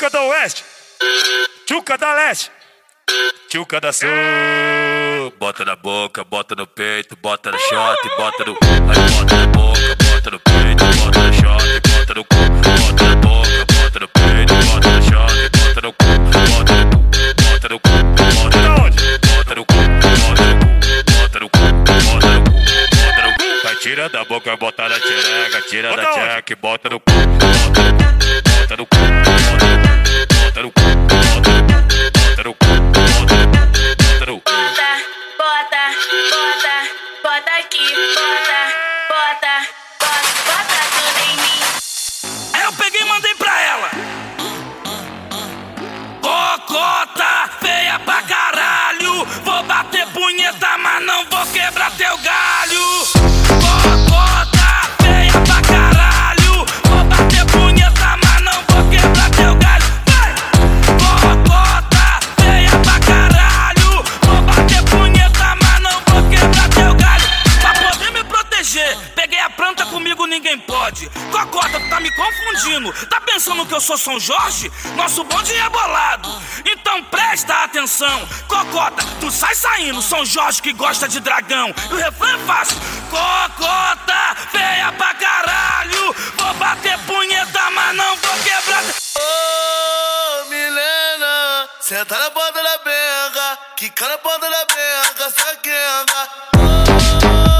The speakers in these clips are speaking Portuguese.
Tchuca da Oeste, Tchuca da Leste, Tchuca da Sul. Bota na boca, bota no peito, bota no shot, bota no. Aí bota na boca, bota no peito, bota no shot, bota no cu. Bota na boca, bota no peito, bota no shot, bota no cu. Bota no cu, bota no cu, bota na onde? Bota no cu, bota no cu, bota no cu, bota no cu, bota no cu. Vai tira da boca, bota na tchereca, tira da e no cu. Bota no cu, bota no cu, bota bota, bota, bota, tudo em mim. Aí eu peguei e mandei pra ela. Cocota, feia pra caralho. Vou bater punheta, mas não vou quebrar teu galho. Confundindo. Tá pensando que eu sou São Jorge? Nosso bonde é bolado. Então presta atenção. Cocota, tu sai saindo. São Jorge que gosta de dragão. E o refrão é fácil. Cocota, feia pra caralho. Vou bater punheta, mas não vou quebrar. Ô, Milena, senta na ponta da benga, quica na ponta da benga, saquenga. Ô,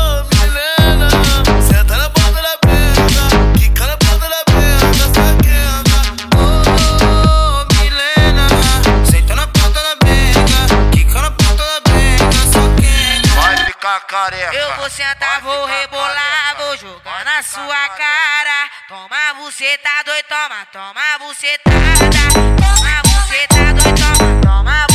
careca. Eu vou sentar, vou rebolar, vou jogar na sua cara. Toma buceta doido, toma, toma bucetada. Toma buceta doido, toma, toma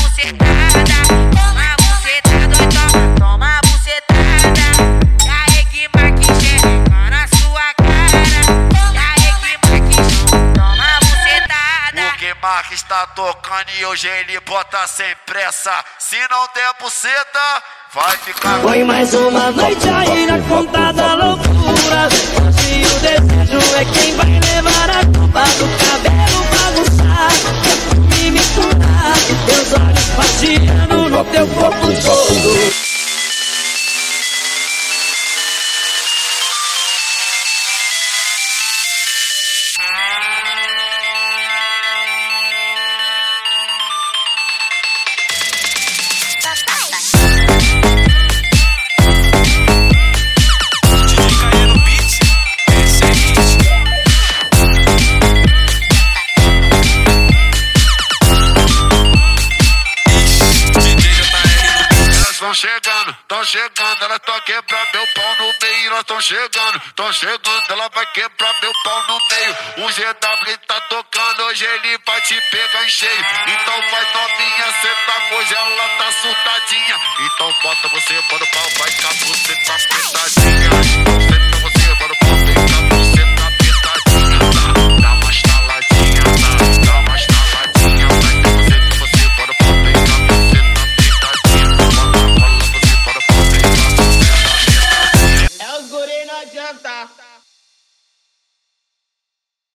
que está tocando e hoje ele bota sem pressa. Se não der buceta, vai ficar. Foi mais uma noite aí na conta da loucura. Se o desejo é quem vai levar a culpa do cabelo bagunçar. Me misturar, teus olhos passeando no teu corpo chegando, ela tá quebrar meu pau no meio. Elas tão chegando, tão chegando, ela vai quebrar meu pau no meio. O GW tá tocando, hoje ele vai te pegar em cheio. Então vai novinha, senta hoje ela tá surtadinha. Então bota você, bora o pau,